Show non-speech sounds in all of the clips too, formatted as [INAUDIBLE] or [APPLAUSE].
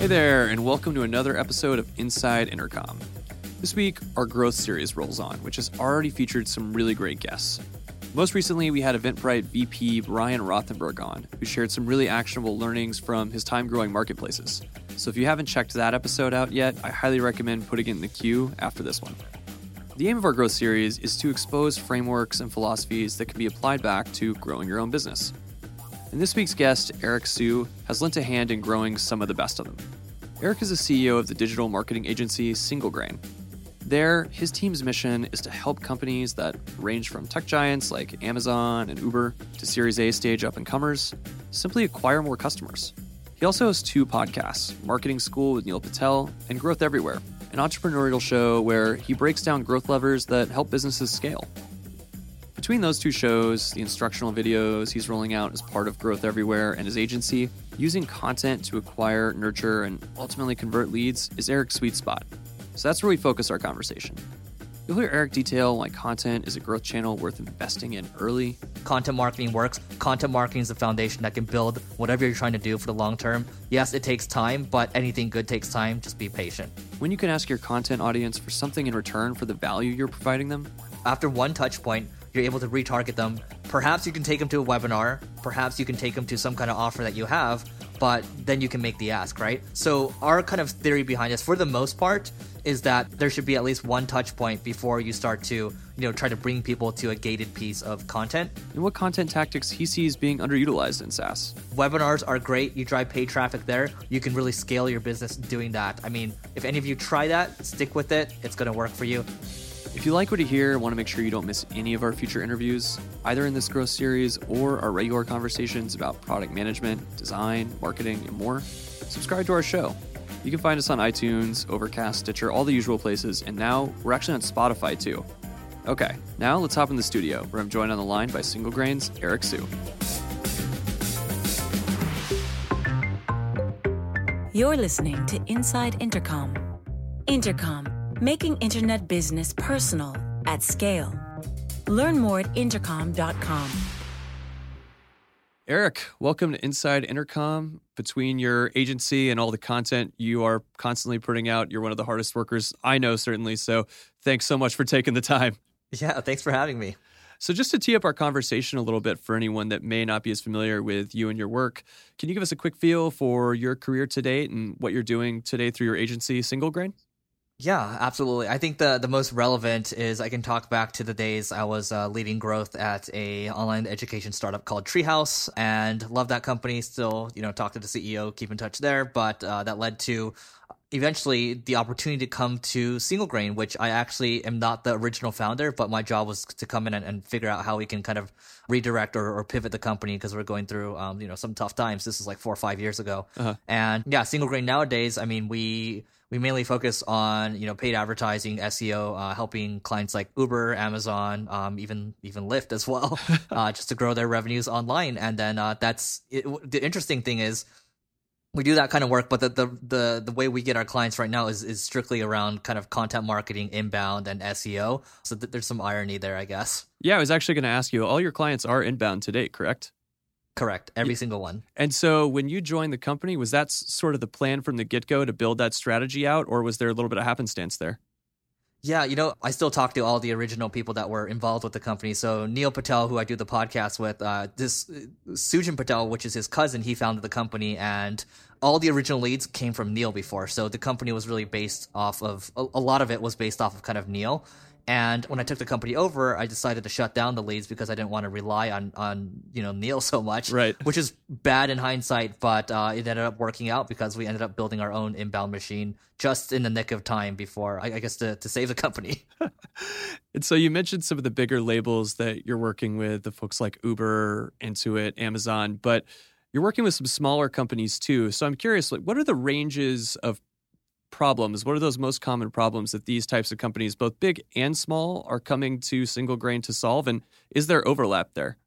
Hey there, and welcome to another episode of Inside Intercom. This week, our growth series rolls on, which has already featured some really great guests. Most recently, we had Eventbrite VP Brian Rothenberg on, who shared some really actionable learnings from his time growing marketplaces. So if you haven't checked that episode out yet, I highly recommend putting it in the queue after this one. The aim of our growth series is to expose frameworks and philosophies that can be applied back to growing your own business. And this week's guest, Eric Siu, has lent a hand in growing some of the best of them. Eric is the CEO of the digital marketing agency Single Grain. There, his team's mission is to help companies that range from tech giants like Amazon and Uber to Series A stage up and comers simply acquire more customers. He also has two podcasts Marketing School with Neil Patel and Growth Everywhere, an entrepreneurial show where he breaks down growth levers that help businesses scale. Between those two shows, the instructional videos he's rolling out as part of Growth Everywhere and his agency, using content to acquire, nurture, and ultimately convert leads is Eric's sweet spot. So that's where we focus our conversation. You'll hear Eric detail why content is a growth channel worth investing in early. Content marketing works. Content marketing is the foundation that can build whatever you're trying to do for the long term. Yes, it takes time, but anything good takes time. Just be patient. When you can ask your content audience for something in return for the value you're providing them. After one touch point, you're able to retarget them. Perhaps you can take them to a webinar, perhaps you can take them to some kind of offer that you have, but then you can make the ask, right? So, our kind of theory behind this, for the most part, is that there should be at least one touch point before you start to, you know, try to bring people to a gated piece of content. And what content tactics he sees being underutilized in SaaS. Webinars are great. You drive paid traffic there. You can really scale your business doing that. I mean, if any of you try that, stick with it. It's going to work for you. If you like what you hear and want to make sure you don't miss any of our future interviews, either in this growth series or our regular conversations about product management, design, marketing, and more, subscribe to our show. You can find us on iTunes, Overcast, Stitcher, all the usual places, and now we're actually on Spotify too. Okay, now let's hop in the studio where I'm joined on the line by Single Grain's Eric Siu. You're listening to Inside Intercom. Intercom making internet business personal at scale. Learn more at intercom.com. Eric, welcome to Inside Intercom. Between your agency and all the content you are constantly putting out, you're one of the hardest workers I know, certainly. So thanks so much for taking the time. Yeah, thanks for having me. So, just to tee up our conversation a little bit for anyone that may not be as familiar with you and your work, can you give us a quick feel for your career to date and what you're doing today through your agency, Single Grain? Yeah, absolutely. I think the the most relevant is I can talk back to the days I was uh, leading growth at a online education startup called Treehouse, and love that company. Still, you know, talk to the CEO, keep in touch there. But uh, that led to eventually the opportunity to come to Single Grain, which I actually am not the original founder, but my job was to come in and, and figure out how we can kind of redirect or, or pivot the company because we're going through, um, you know, some tough times. This is like four or five years ago, uh-huh. and yeah, Single Grain nowadays. I mean, we we mainly focus on you know paid advertising, SEO, uh, helping clients like Uber, Amazon, um, even even Lyft as well, [LAUGHS] uh, just to grow their revenues online. And then uh, that's it, the interesting thing is we do that kind of work, but the, the the the way we get our clients right now is is strictly around kind of content marketing, inbound, and SEO. So th- there's some irony there, I guess. Yeah, I was actually going to ask you. All your clients are inbound today, correct? Correct. Every yeah. single one. And so when you joined the company, was that sort of the plan from the get go to build that strategy out, or was there a little bit of happenstance there? Yeah, you know, I still talk to all the original people that were involved with the company. So Neil Patel, who I do the podcast with, uh, this Sujan Patel, which is his cousin, he founded the company, and all the original leads came from Neil before. So the company was really based off of a, a lot of it was based off of kind of Neil. And when I took the company over, I decided to shut down the leads because I didn't want to rely on on you know Neil [LAUGHS] so much, right? Which is bad in hindsight, but uh, it ended up working out because we ended up building our own inbound machine just in the nick of time before I, I guess to to save the company. [LAUGHS] and so you mentioned some of the bigger labels that you're working with, the folks like Uber, Intuit, Amazon, but you're working with some smaller companies too. So I'm curious, like, what are the ranges of problems? What are those most common problems that these types of companies, both big and small, are coming to single grain to solve? And is there overlap there?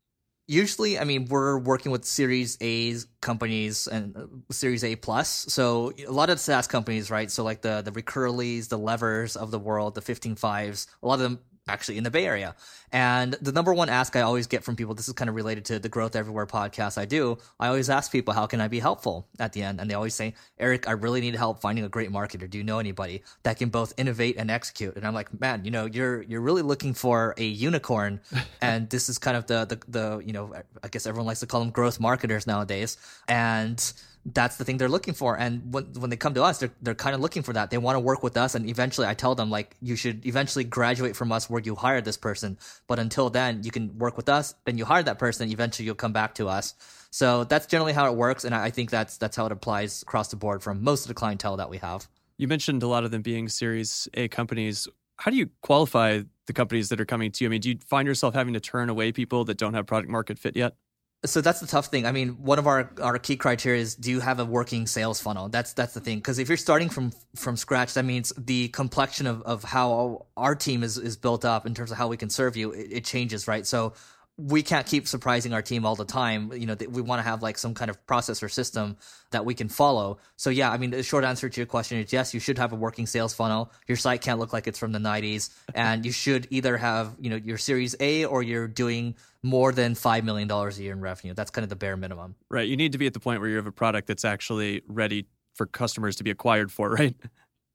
Usually, I mean, we're working with Series A companies and uh, Series A plus. So a lot of SaaS companies, right? So like the the Recurlys, the Levers of the world, the 15 fives, a lot of them actually in the Bay Area. And the number one ask I always get from people, this is kind of related to the Growth Everywhere podcast I do. I always ask people, how can I be helpful at the end? And they always say, Eric, I really need help finding a great marketer. Do you know anybody that can both innovate and execute? And I'm like, man, you know, you're, you're really looking for a unicorn. [LAUGHS] and this is kind of the, the, the, you know, I guess everyone likes to call them growth marketers nowadays. And, that's the thing they're looking for. And when when they come to us, they're they're kind of looking for that. They want to work with us, and eventually, I tell them like you should eventually graduate from us where you hired this person. But until then, you can work with us. Then you hire that person. Eventually, you'll come back to us. So that's generally how it works, and I think that's that's how it applies across the board from most of the clientele that we have. You mentioned a lot of them being Series A companies. How do you qualify the companies that are coming to you? I mean, do you find yourself having to turn away people that don't have product market fit yet? So that's the tough thing. I mean, one of our, our key criteria is do you have a working sales funnel? That's that's the thing. Because if you're starting from from scratch, that means the complexion of, of how our team is, is built up in terms of how we can serve you, it, it changes, right? So we can't keep surprising our team all the time. You know, we want to have like some kind of process or system that we can follow. So yeah, I mean, the short answer to your question is yes, you should have a working sales funnel. Your site can't look like it's from the 90s and you should either have, you know, your series A or you're doing more than $5 million a year in revenue. That's kind of the bare minimum. Right. You need to be at the point where you have a product that's actually ready for customers to be acquired for, [LAUGHS] right?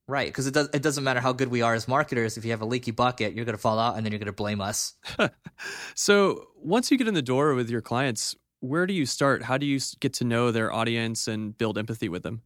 Right, because it does it doesn't matter how good we are as marketers. If you have a leaky bucket, you're going to fall out, and then you're going to blame us. [LAUGHS] so once you get in the door with your clients, where do you start? How do you get to know their audience and build empathy with them?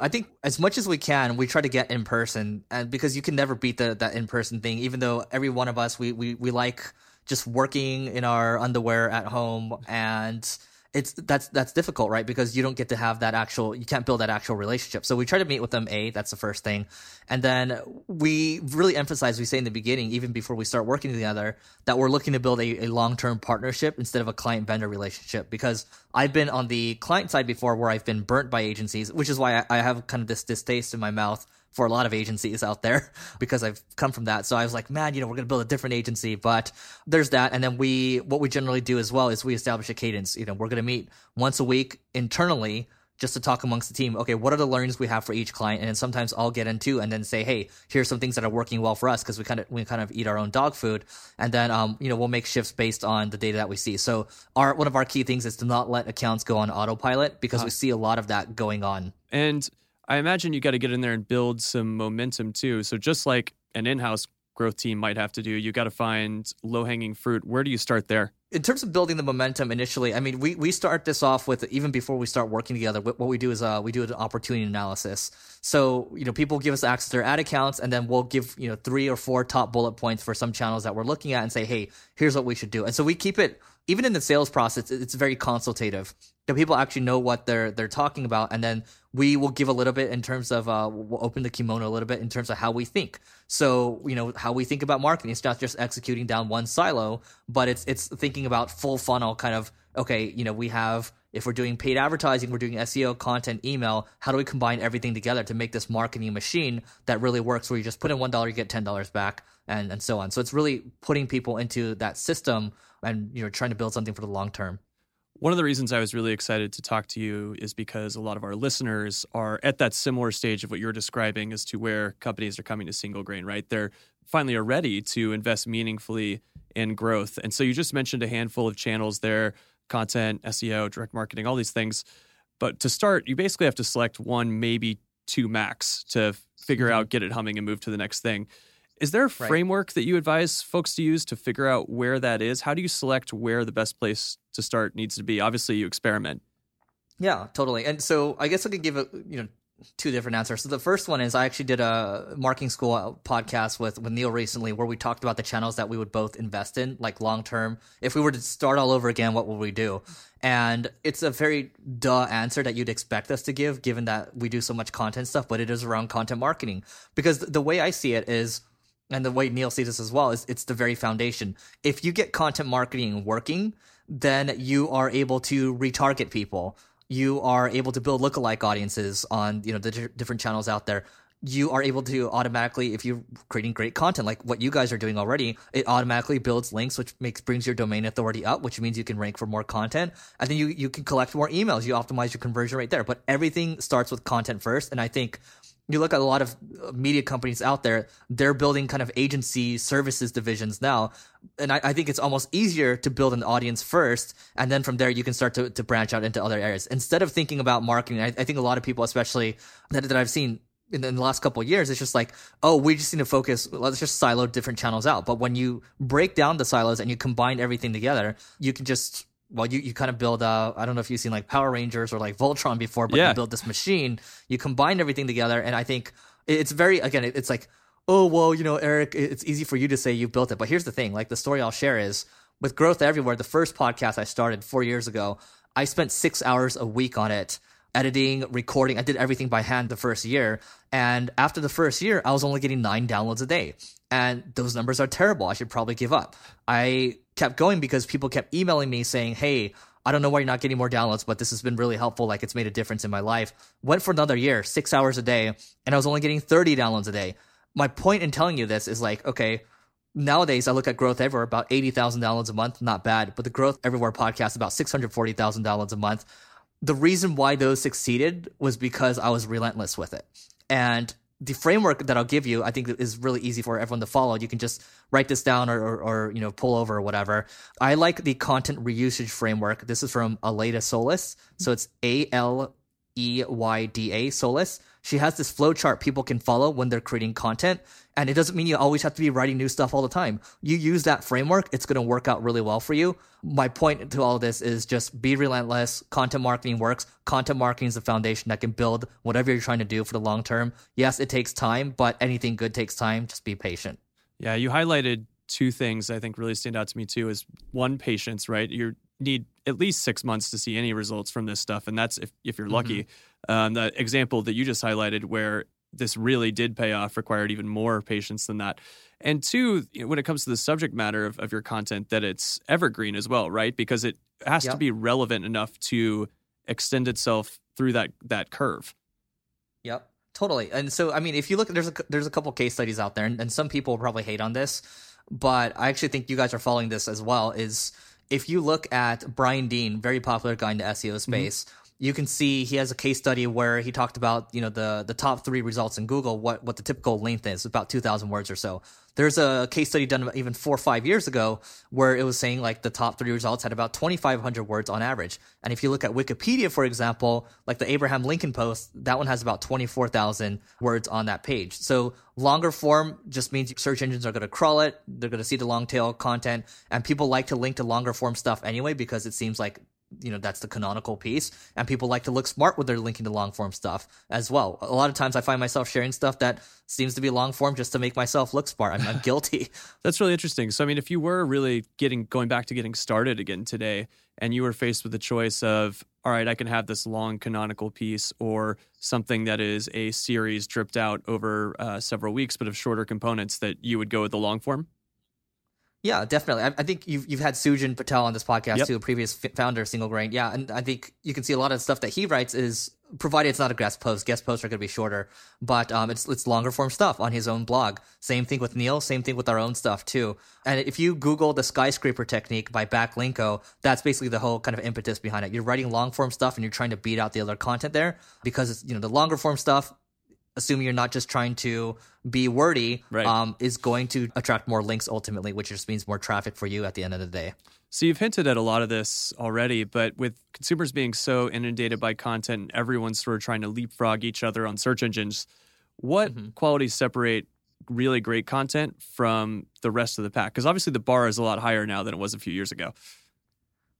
I think as much as we can, we try to get in person, and because you can never beat the, that in person thing. Even though every one of us, we we we like just working in our underwear at home and it's that's that's difficult, right? Because you don't get to have that actual, you can't build that actual relationship. So we try to meet with them. A, that's the first thing, and then we really emphasize. We say in the beginning, even before we start working together, that we're looking to build a, a long term partnership instead of a client vendor relationship. Because I've been on the client side before, where I've been burnt by agencies, which is why I, I have kind of this distaste in my mouth for a lot of agencies out there [LAUGHS] because I've come from that. So I was like, man, you know, we're going to build a different agency, but there's that. And then we, what we generally do as well is we establish a cadence. You know, we're going to meet once a week internally just to talk amongst the team. Okay, what are the learnings we have for each client? And then sometimes I'll get into and then say, hey, here's some things that are working well for us because we kind of we kind of eat our own dog food. And then um, you know, we'll make shifts based on the data that we see. So our one of our key things is to not let accounts go on autopilot because uh-huh. we see a lot of that going on. And I imagine you got to get in there and build some momentum too. So just like an in-house growth team might have to do, you got to find low-hanging fruit. Where do you start there? in terms of building the momentum initially, I mean, we, we start this off with even before we start working together. What we do is uh, we do an opportunity analysis. So you know, people give us access to their ad accounts, and then we'll give you know three or four top bullet points for some channels that we're looking at, and say, hey, here's what we should do. And so we keep it even in the sales process. It's very consultative. The people actually know what they're they're talking about, and then we will give a little bit in terms of uh, we'll open the kimono a little bit in terms of how we think. So you know how we think about marketing. It's not just executing down one silo, but it's it's thinking about full funnel kind of. Okay, you know we have if we're doing paid advertising, we're doing SEO, content, email. How do we combine everything together to make this marketing machine that really works? Where you just put in one dollar, you get ten dollars back, and and so on. So it's really putting people into that system and you know trying to build something for the long term. One of the reasons I was really excited to talk to you is because a lot of our listeners are at that similar stage of what you're describing as to where companies are coming to single grain, right? They're finally are ready to invest meaningfully in growth. And so you just mentioned a handful of channels there content, SEO, direct marketing, all these things. But to start, you basically have to select one, maybe two max to figure mm-hmm. out, get it humming, and move to the next thing. Is there a right. framework that you advise folks to use to figure out where that is? How do you select where the best place to start needs to be? Obviously, you experiment. Yeah, totally. And so I guess I could give a you know two different answers. So the first one is I actually did a marketing school podcast with with Neil recently where we talked about the channels that we would both invest in, like long term. If we were to start all over again, what would we do? And it's a very duh answer that you'd expect us to give, given that we do so much content stuff, but it is around content marketing. Because the way I see it is and the way Neil sees this as well is it's the very foundation. If you get content marketing working, then you are able to retarget people. You are able to build lookalike audiences on you know the different channels out there. You are able to automatically, if you're creating great content like what you guys are doing already, it automatically builds links, which makes brings your domain authority up, which means you can rank for more content. And then you you can collect more emails. You optimize your conversion rate there. But everything starts with content first, and I think you look at a lot of uh, media companies out there, they're building kind of agency services divisions now. And I, I, think it's almost easier to build an audience first. And then from there, you can start to, to branch out into other areas. Instead of thinking about marketing, I, I think a lot of people, especially that, that I've seen in, in the last couple years, it's just like, oh, we just need to focus. Let's just silo different channels out. But when you break down the silos and you combine everything together, you can just well, you, you kind of build, uh, I don't know if you've seen like Power Rangers or like Voltron before, but yeah. you build this machine, you combine everything together. And I think it's very, again, it's like, oh, well, you know, Eric, it's easy for you to say you built it. But here's the thing like the story I'll share is with Growth Everywhere, the first podcast I started four years ago, I spent six hours a week on it editing, recording. I did everything by hand the first year. And after the first year, I was only getting nine downloads a day. And those numbers are terrible. I should probably give up. I kept going because people kept emailing me saying, Hey, I don't know why you're not getting more downloads, but this has been really helpful. Like it's made a difference in my life. Went for another year, six hours a day, and I was only getting 30 downloads a day. My point in telling you this is like, okay, nowadays I look at Growth Everywhere about 80,000 downloads a month, not bad, but the Growth Everywhere podcast about 640,000 downloads a month. The reason why those succeeded was because I was relentless with it. And the framework that I'll give you, I think is really easy for everyone to follow. You can just write this down or, or, or, you know, pull over or whatever. I like the content reusage framework. This is from Aleyda Solis. So it's A L E Y D A Solis. She has this flow chart people can follow when they're creating content. And it doesn't mean you always have to be writing new stuff all the time. You use that framework, it's going to work out really well for you. My point to all of this is just be relentless. Content marketing works. Content marketing is the foundation that can build whatever you're trying to do for the long term. Yes, it takes time, but anything good takes time. Just be patient. Yeah, you highlighted two things I think really stand out to me too is one patience, right? You need at least six months to see any results from this stuff, and that's if if you're lucky. Mm-hmm. Um, the example that you just highlighted, where this really did pay off required even more patience than that. And two, when it comes to the subject matter of, of your content, that it's evergreen as well, right? Because it has yep. to be relevant enough to extend itself through that that curve. Yep, totally. And so, I mean, if you look, there's a there's a couple case studies out there, and, and some people probably hate on this, but I actually think you guys are following this as well. Is if you look at Brian Dean, very popular guy in the SEO mm-hmm. space. Mm-hmm you can see he has a case study where he talked about you know the the top three results in Google, what what the typical length is, about two thousand words or so. There's a case study done even four or five years ago where it was saying like the top three results had about twenty five hundred words on average. And if you look at Wikipedia, for example, like the Abraham Lincoln post, that one has about twenty four thousand words on that page. So longer form just means search engines are going to crawl it. They're going to see the long tail content, and people like to link to longer form stuff anyway because it seems like you know that's the canonical piece and people like to look smart when they're linking to long form stuff as well. A lot of times i find myself sharing stuff that seems to be long form just to make myself look smart. I'm, I'm [LAUGHS] guilty. That's really interesting. So i mean if you were really getting going back to getting started again today and you were faced with the choice of all right i can have this long canonical piece or something that is a series dripped out over uh, several weeks but of shorter components that you would go with the long form yeah, definitely. I, I, think you've you've had Sujan Patel on this podcast yep. too, a previous f- founder of Single Grain. Yeah, and I think you can see a lot of stuff that he writes is provided it's not a guest post. Guest posts are going to be shorter, but um, it's it's longer form stuff on his own blog. Same thing with Neil. Same thing with our own stuff too. And if you Google the skyscraper technique by Backlinko, that's basically the whole kind of impetus behind it. You're writing long form stuff and you're trying to beat out the other content there because it's, you know the longer form stuff assuming you're not just trying to be wordy, right. um, is going to attract more links ultimately, which just means more traffic for you at the end of the day. So you've hinted at a lot of this already, but with consumers being so inundated by content, and everyone's sort of trying to leapfrog each other on search engines. What mm-hmm. qualities separate really great content from the rest of the pack? Because obviously the bar is a lot higher now than it was a few years ago.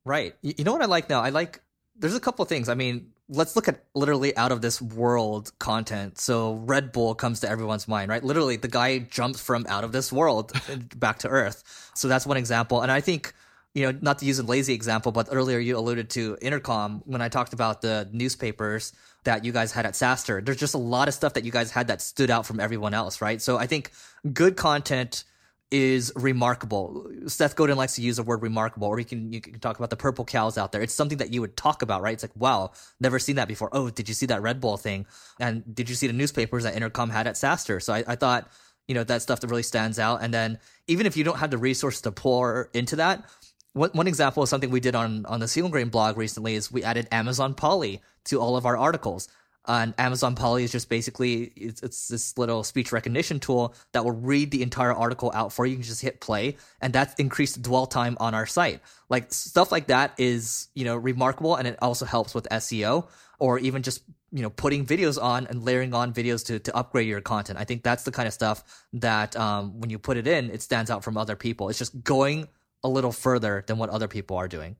Right. You know what I like now? I like there's a couple of things. I mean, let's look at literally out of this world content. So Red Bull comes to everyone's mind, right? Literally, the guy jumps from out of this world [LAUGHS] back to Earth. So that's one example. And I think, you know, not to use a lazy example, but earlier you alluded to Intercom when I talked about the newspapers that you guys had at SaaStr. There's just a lot of stuff that you guys had that stood out from everyone else, right? So I think good content is remarkable. Seth Godin likes to use the word remarkable, or you can you can talk about the purple cows out there. It's something that you would talk about, right? It's like, wow, never seen that before. Oh, did you see that Red Bull thing? And did you see the newspapers that Intercom had at SaaStr? So I, I thought, you know, that stuff that really stands out. And then even if you don't have the resources to pour into that, one, one example of something we did on on the Single Grain blog recently is we added Amazon Polly to all of our articles. And Amazon Polly is just basically it's, it's, this little speech recognition tool that will read the entire article out for you. You can just hit play, and that's increased dwell time on our site. Like stuff like that is you know remarkable, and it also helps with SEO or even just you know putting videos on and layering on videos to to upgrade your content. I think that's the kind of stuff that um, when you put it in, it stands out from other people. It's just going a little further than what other people are doing.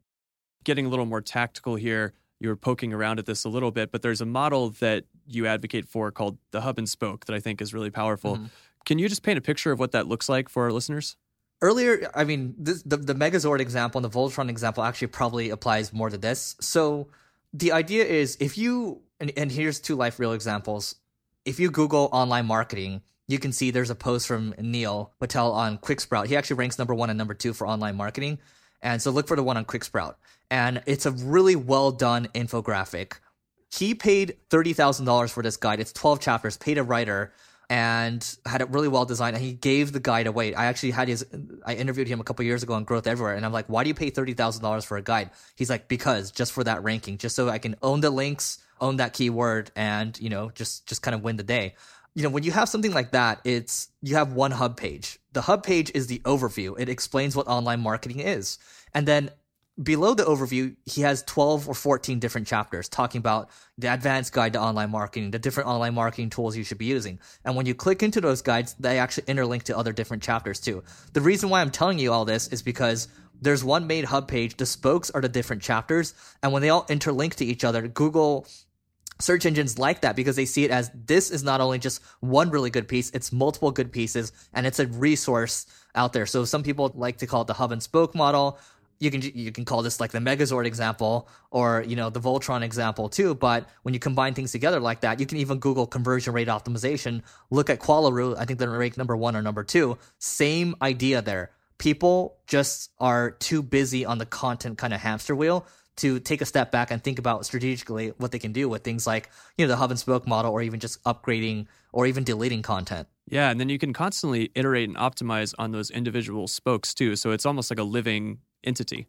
Getting a little more tactical here you were poking around at this a little bit, but there's a model that you advocate for called the hub and spoke that I think is really powerful. Mm-hmm. Can you just paint a picture of what that looks like for our listeners? Earlier, I mean, this, the the Megazord example and the Voltron example actually probably applies more to this. So the idea is if you and, and here's two life real examples. If you Google online marketing, you can see there's a post from Neil Patel on Quicksprout. He actually ranks number one and number two for online marketing. And so look for the one on Quicksprout. And it's a really well done infographic. He paid $30,000 for this guide. It's 12 chapters, paid a writer and had it really well designed. And he gave the guide away. I actually had his, I interviewed him a couple years ago on Growth Everywhere. And I'm like, why do you pay $30,000 for a guide? He's like, because just for that ranking, just so I can own the links, own that keyword and, you know, just, just kind of win the day you know, when you have something like that, it's you have one hub page. The hub page is the overview. It explains what online marketing is. And then below the overview, he has 12 or 14 different chapters talking about the advanced guide to online marketing, the different online marketing tools you should be using. And when you click into those guides, they actually interlink to other different chapters too. The reason why I'm telling you all this is because there's one main hub page, the spokes are the different chapters, and when they all interlink to each other, Google search engines like that because they see it as this is not only just one really good piece, it's multiple good pieces and it's a resource out there. So some people like to call it the hub and spoke model. You can you can call this like the Megazord example or you know the Voltron example too. But when you combine things together like that, you can even Google conversion rate optimization. Look at Qualaroo. I think they're ranked number one or number two. Same idea there. People just are too busy on the content kind of hamster wheel to take a step back and think about strategically what they can do with things like you know the hub and spoke model or even just upgrading or even deleting content. Yeah and then you can constantly iterate and optimize on those individual spokes too so it's almost like a living entity.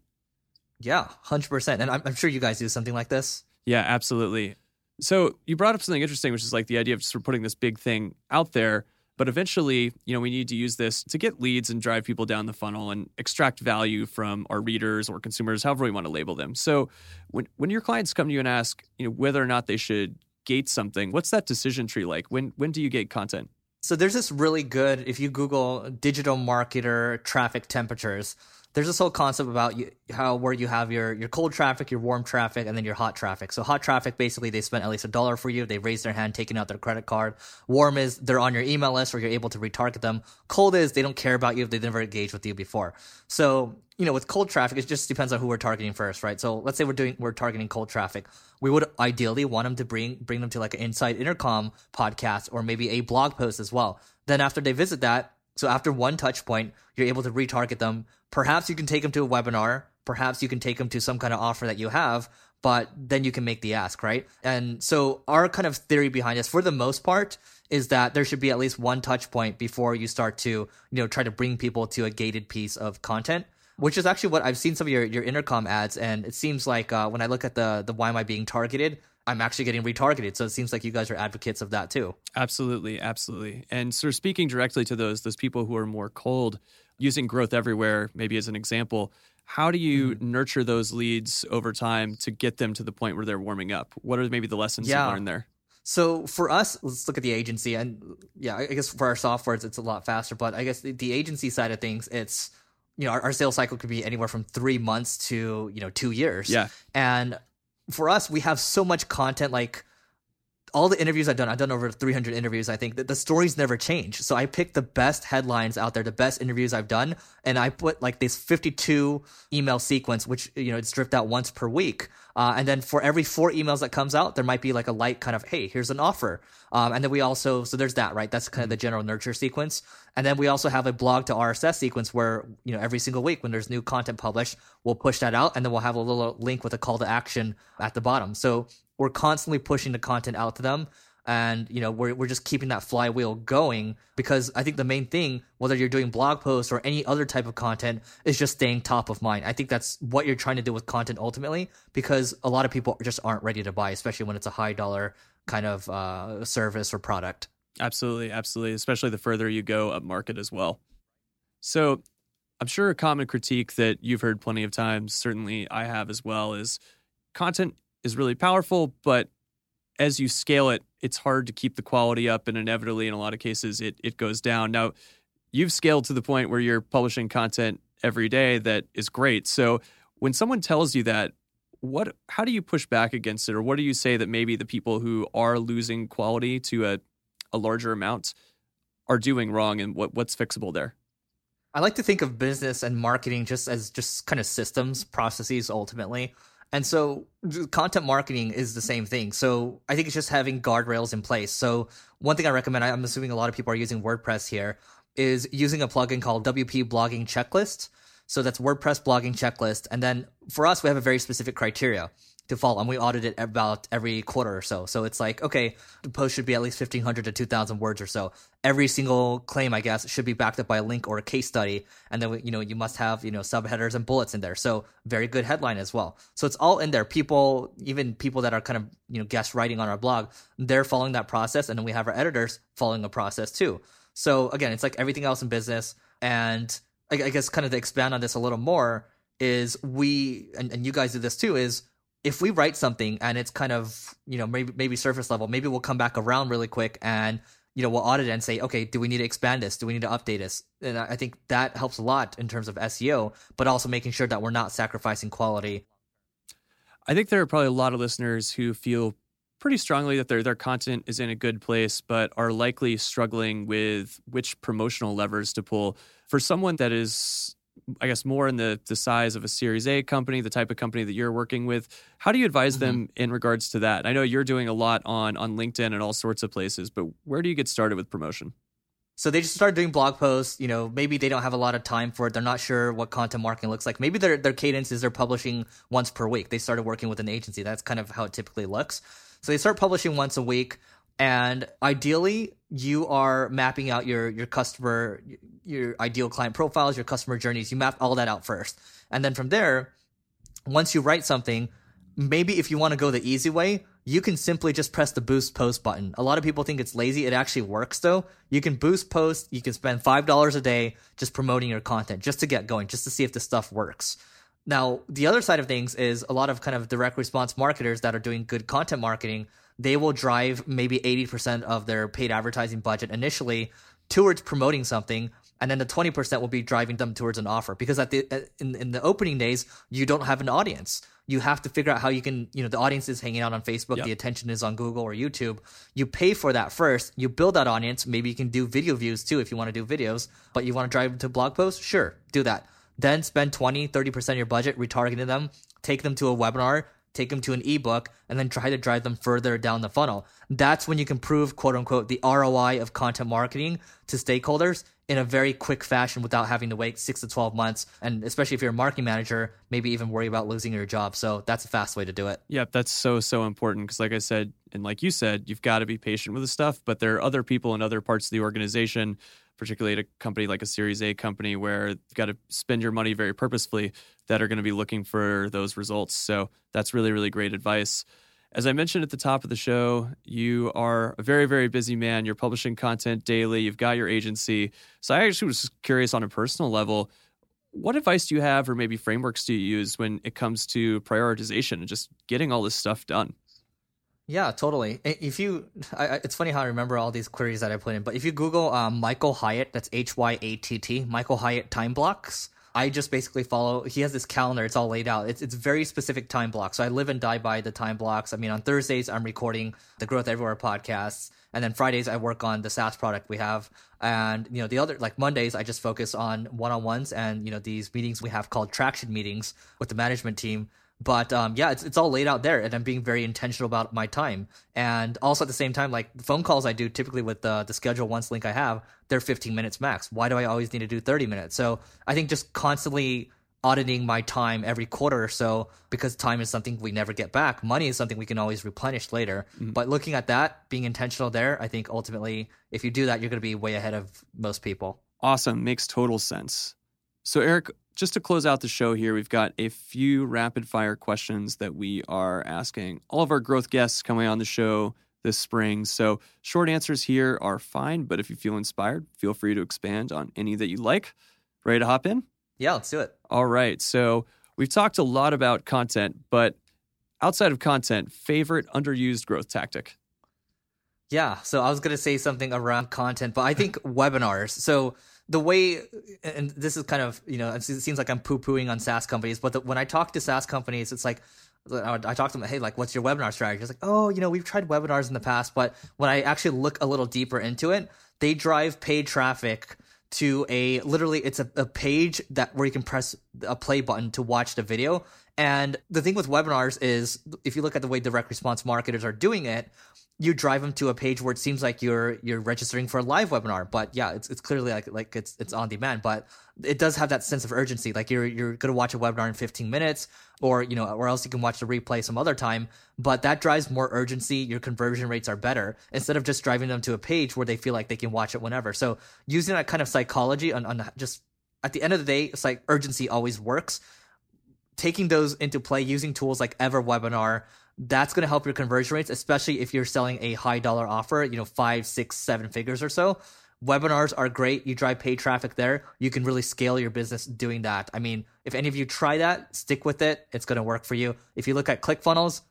Yeah 100% and i'm, I'm sure you guys do something like this. Yeah absolutely. So you brought up something interesting which is like the idea of just sort of putting this big thing out there but eventually, you know, we need to use this to get leads and drive people down the funnel and extract value from our readers or consumers, however we want to label them. So when when your clients come to you and ask, you know, whether or not they should gate something, what's that decision tree like? When when do you gate content? So there's this really good if you Google digital marketer traffic temperatures, there's this whole concept about you, how where you have your your cold traffic, your warm traffic, and then your hot traffic. So hot traffic, basically, they spent at least a dollar for you. They raised their hand, taking out their credit card. Warm is they're on your email list, or you're able to retarget them. Cold is they don't care about you if they never engaged with you before. So you know, with cold traffic, it just depends on who we're targeting first, right? So let's say we're doing we're targeting cold traffic. We would ideally want them to bring bring them to like an Inside Intercom podcast or maybe a blog post as well. Then after they visit that, so after one touch point, you're able to retarget them. Perhaps you can take them to a webinar. Perhaps you can take them to some kind of offer that you have, but then you can make the ask, right? And so our kind of theory behind this, for the most part, is that there should be at least one touch point before you start to, you know, try to bring people to a gated piece of content. Which is actually what I've seen some of your, your intercom ads, and it seems like uh, when I look at the the why am I being targeted, I'm actually getting retargeted. So it seems like you guys are advocates of that too. Absolutely, absolutely. And sort of speaking directly to those those people who are more cold, using growth everywhere maybe as an example, how do you mm-hmm. nurture those leads over time to get them to the point where they're warming up? What are maybe the lessons yeah. you learned there? So for us, let's look at the agency, and yeah, I guess for our software, it's, it's a lot faster. But I guess the, the agency side of things, it's you know our, our sales cycle could be anywhere from three months to you know two years. Yeah, and for us, we have so much content. Like all the interviews I've done, I've done over 300 interviews. I think that the stories never change. So I picked the best headlines out there, the best interviews I've done, and I put like this 52 email sequence, which you know it's dripped out once per week. Uh, and then for every four emails that comes out, there might be like a light kind of, hey, here's an offer. Um, and then we also, so there's that, right? That's kind of the general nurture sequence. And then we also have a blog to RSS sequence where, you know, every single week when there's new content published, we'll push that out and then we'll have a little link with a call to action at the bottom. So we're constantly pushing the content out to them and you know we're, we're just keeping that flywheel going because i think the main thing whether you're doing blog posts or any other type of content is just staying top of mind i think that's what you're trying to do with content ultimately because a lot of people just aren't ready to buy especially when it's a high dollar kind of uh, service or product. Absolutely, absolutely. Especially the further you go up market as well. So I'm sure a common critique that you've heard plenty of times, certainly I have as well, is content is really powerful, but as you scale it, it's hard to keep the quality up, and inevitably, in a lot of cases, it it goes down. Now, you've scaled to the point where you're publishing content every day that is great. So, when someone tells you that, what how do you push back against it, or what do you say that maybe the people who are losing quality to a a larger amount are doing wrong, and what what's fixable there? I like to think of business and marketing just as just kind of systems, processes ultimately. And so content marketing is the same thing. So I think it's just having guardrails in place. So one thing I recommend, I'm assuming a lot of people are using WordPress here, is using a plugin called WP Blogging Checklist. So that's WordPress blogging checklist. And then for us, we have a very specific criteria to follow, and we audit it about every quarter or so. So it's like, okay, the post should be at least 1,500 to 2,000 words or so. Every single claim, I guess, should be backed up by a link or a case study. And then, you know, you must have, you know, subheaders and bullets in there. So very good headline as well. So it's all in there. People, even people that are kind of, you know, guest writing on our blog, they're following that process. And then we have our editors following a process too. So again, it's like everything else in business. And I, I guess kind of to expand on this a little more is we, and, and you guys do this too, is if we write something and it's kind of you know maybe maybe surface level maybe we'll come back around really quick and you know we'll audit it and say okay do we need to expand this? Do we need to update this? And i think that helps a lot in terms of seo but also making sure that we're not sacrificing quality. I think there are probably a lot of listeners who feel pretty strongly that their their content is in a good place but are likely struggling with which promotional levers to pull. For someone that is I guess more in the the size of a Series A company, the type of company that you're working with. How do you advise mm-hmm. them in regards to that? I know you're doing a lot on on LinkedIn and all sorts of places, but where do you get started with promotion? So they just start doing blog posts. You know, maybe they don't have a lot of time for it. They're not sure what content marketing looks like. Maybe their their cadence is they're publishing once per week. They started working with an agency. That's kind of how it typically looks. So they start publishing once a week and ideally you are mapping out your your customer your ideal client profiles your customer journeys. You map all that out first. And then from there once you write something maybe if you want to go the easy way you can simply just press the boost post button. A lot of people think it's lazy. It actually works though. You can boost post. You can spend five dollars a day just promoting your content just to get going just to see if the stuff works. Now the other side of things is a lot of kind of direct response marketers that are doing good content marketing they will drive maybe 80% of their paid advertising budget initially towards promoting something and then the 20% will be driving them towards an offer. Because at the uh, in, in the opening days you don't have an audience. You have to figure out how you can you know the audience is hanging out on facebook yep. the attention is on google or youtube. You pay for that first. You build that audience. Maybe you can do video views too if you want to do videos. But you want to drive them to blog posts? Sure do that. Then spend 20 30% of your budget retargeting them. Take them to a webinar take them to an ebook, and then try to drive them further down the funnel. That's when you can prove, quote unquote, the ROI of content marketing to stakeholders in a very quick fashion without having to wait six to 12 months. And especially if you're a marketing manager, maybe even worry about losing your job. So that's a fast way to do it. Yep, that's so, so important. Because, like I said, and like you said, you've got to be patient with the stuff, but there are other people in other parts of the organization particularly at a company like a Series A company where you've got to spend your money very purposefully that are going to be looking for those results. So that's really, really great advice. As I mentioned at the top of the show, you are a very, very busy man. You're publishing content daily, you've got your agency. So I actually was curious on a personal level what advice do you have, or maybe frameworks do you use when it comes to prioritization and just getting all this stuff done? Yeah, totally. If you, I, it's funny how I remember all these queries that I put in, but if you Google um, Michael Hyatt, that's H Y A T T, Michael Hyatt time blocks. I just basically follow. He has this calendar; it's all laid out. It's it's very specific time blocks. So I live and die by the time blocks. I mean, on Thursdays I'm recording the Growth Everywhere podcasts, and then Fridays I work on the SaaS product we have. And you know, the other like Mondays I just focus on one on ones and you know these meetings we have called traction meetings with the management team but um, yeah, it's it's all laid out there, and I'm being very intentional about my time. And also at the same time, like phone calls I do typically with the the schedule once link I have, they're 15 minutes max. Why do I always need to do 30 minutes? So I think just constantly auditing my time every quarter or so because time is something we never get back. Money is something we can always replenish later. Mm-hmm. But looking at that, being intentional there, I think ultimately, if you do that, you're going to be way ahead of most people. Awesome. Makes total sense. So, Eric, just to close out the show here, we've got a few rapid fire questions that we are asking all of our growth guests coming on the show this spring. So, short answers here are fine, but if you feel inspired, feel free to expand on any that you like. Ready to hop in? Yeah, let's do it. All right. So, we've talked a lot about content, but outside of content, favorite underused growth tactic? Yeah, so I was going to say something around content, but I think [LAUGHS] webinars. So, the way, and this is kind of, you know, it seems like I'm poo pooing on SaaS companies, but the, when I talk to SaaS companies, it's like, I talk to them, hey, like, what's your webinar strategy? It's like, oh, you know, we've tried webinars in the past, but when I actually look a little deeper into it, they drive paid traffic to a literally it's a, a page that where you can press a play button to watch the video. And the thing with webinars is if you look at the way direct response marketers are doing it, you drive them to a page where it seems like you're you're registering for a live webinar. But yeah it's, it's clearly like like it's it's on demand. But it does have that sense of urgency. Like you're you're going to watch a webinar in 15 minutes or you know or else you can watch the replay some other time. But that drives more urgency. Your conversion rates are better instead of just driving them to a page where they feel like they can watch it whenever. So using that kind of psychology on, on just at the end of the day it's like urgency always works taking those into play using tools like ever webinar that's going to help your conversion rates, especially if you're selling a high dollar offer, you know, five, six, seven figures or so. Webinars are great. You drive paid traffic there. You can really scale your business doing that. I mean, if any of you try that, stick with it. It's going to work for you. If you look at ClickFunnels,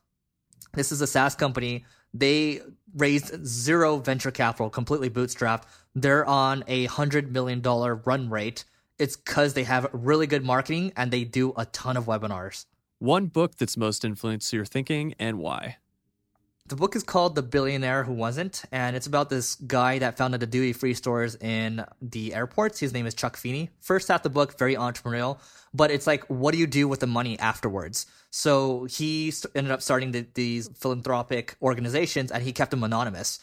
this is a SaaS company. They raised zero venture capital, completely bootstrapped. They're on a hundred million dollar run rate. It's because they have really good marketing and they do a ton of webinars. One book that's most influenced your thinking and why? The book is called The Billionaire Who Wasn't, and it's about this guy that founded the duty free stores in the airports. His name is Chuck Feeney. First half the book, very entrepreneurial, but it's like, what do you do with the money afterwards? So he ended up starting the, these philanthropic organizations, and he kept them anonymous.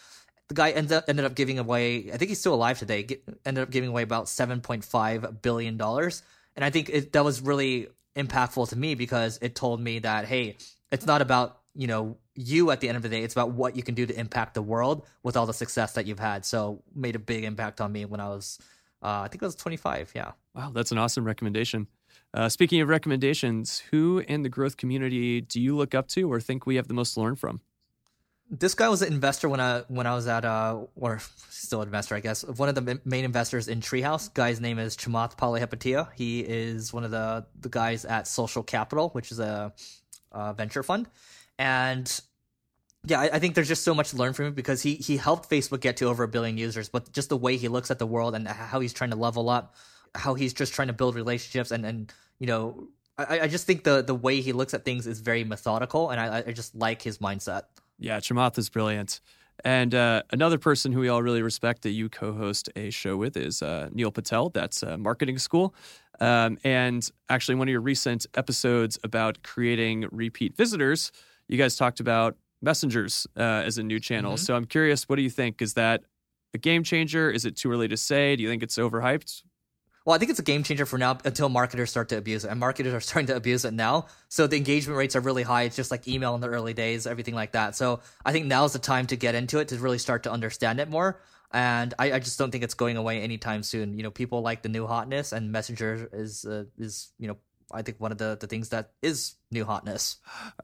The guy ended up, ended up giving away, I think he's still alive today, get, ended up giving away about $7.5 billion. And I think it, that was really impactful to me because it told me that hey, it's not about you know you at the end of the day. It's about what you can do to impact the world with all the success that you've had. So made a big impact on me when I was, uh, I think I was 25. Yeah. Wow, that's an awesome recommendation. Uh, speaking of recommendations, who in the growth community do you look up to or think we have the most to learn from? This guy was an investor when I when I was at uh or still an investor I guess one of the main investors in Treehouse. Guy's name is Chamath Palihapitiya. He is one of the the guys at Social Capital, which is a, a venture fund, and yeah, I, I, think there's just so much to learn from him because he he helped Facebook get to over a billion users, but just the way he looks at the world and how he's trying to level up, how he's just trying to build relationships and and you know. I, I just think the the way he looks at things is very methodical, and I, I just like his mindset. Yeah, Chamath is brilliant. And uh, another person who we all really respect that you co host a show with is uh, Neil Patel. That's uh, Marketing School. Um, and actually, one of your recent episodes about creating repeat visitors, you guys talked about messengers uh, as a new channel. Mm-hmm. So I'm curious, what do you think? Is that a game changer? Is it too early to say? Do you think it's overhyped? Well, I think it's a game changer for now until marketers start to abuse it. And marketers are [LAUGHS] starting to abuse it now. So the engagement rates are really high. It's just like email in the early days, everything like that. So I think now's the time to get into it to really start to understand it more. And I, I just don't think it's going away anytime soon. You know, people like the new hotness, and Messenger is uh, is you know I think one of the, the things that is new hotness.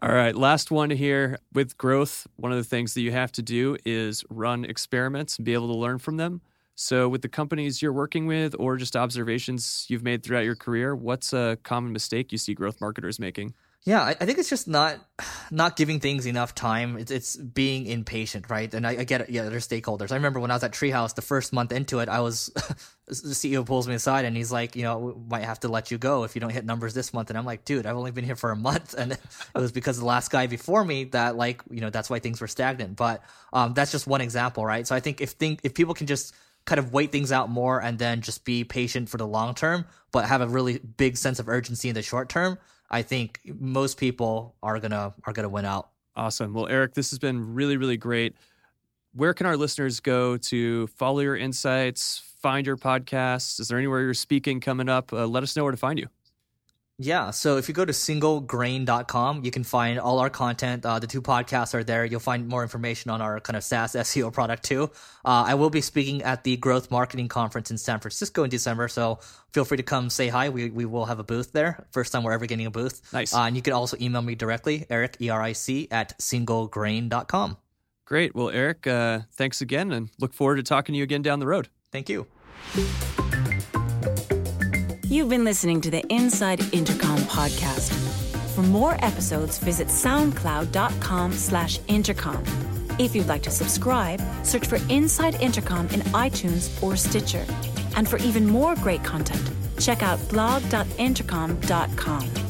All right, last one here. With growth, one of the things that you have to do is run experiments and be able to learn from them. So, with the companies you're working with or just observations you've made throughout your career, what's a common mistake you see growth marketers making? Yeah, I, I think it's just not [SIGHS] not giving things enough time. It's, it's being impatient, right? And I, I get it. Yeah, there's stakeholders. I remember when I was at Treehouse, the first month into it, I was [LAUGHS] the CEO pulls me aside and he's like, you know, we might have to let you go if you don't hit numbers this month. And I'm like, dude, I've only been here for a month, [LAUGHS] and it was because the last guy before me that like, you know, that's why things were stagnant. But um, that's just one example, right? So I think if think if people can just kind of wait things out more and then just be patient for the long term, but have a really big sense of urgency in the short term, I think most people are gonna are gonna win out. Awesome. Well, Eric, this has been really, really great. Where can our listeners go to follow your insights, find your podcasts? Is there anywhere you're speaking coming up? Uh, let us know where to find you. Yeah, so if you go to singlegrain.com, you can find all our content. Uh, the two podcasts are there. You'll find more information on our kind of SaaS [LAUGHS] SEO product too. Uh, I will be speaking at the Growth Marketing Conference in San Francisco in December, so feel free to come say hi. We, we will have a booth there. First time we're ever getting a booth. Nice. Uh, and you can also email me directly, Eric, E R I C, at singlegrain.com. Great. Well, Eric, uh, thanks again and look forward to talking to you again down the road. Thank you. You've been listening to the Inside Intercom podcast. For more episodes, visit soundcloud.com slash intercom. If you'd like to subscribe, search for Inside Intercom in iTunes or Stitcher. And for even more great content, check out blog.intercom.com.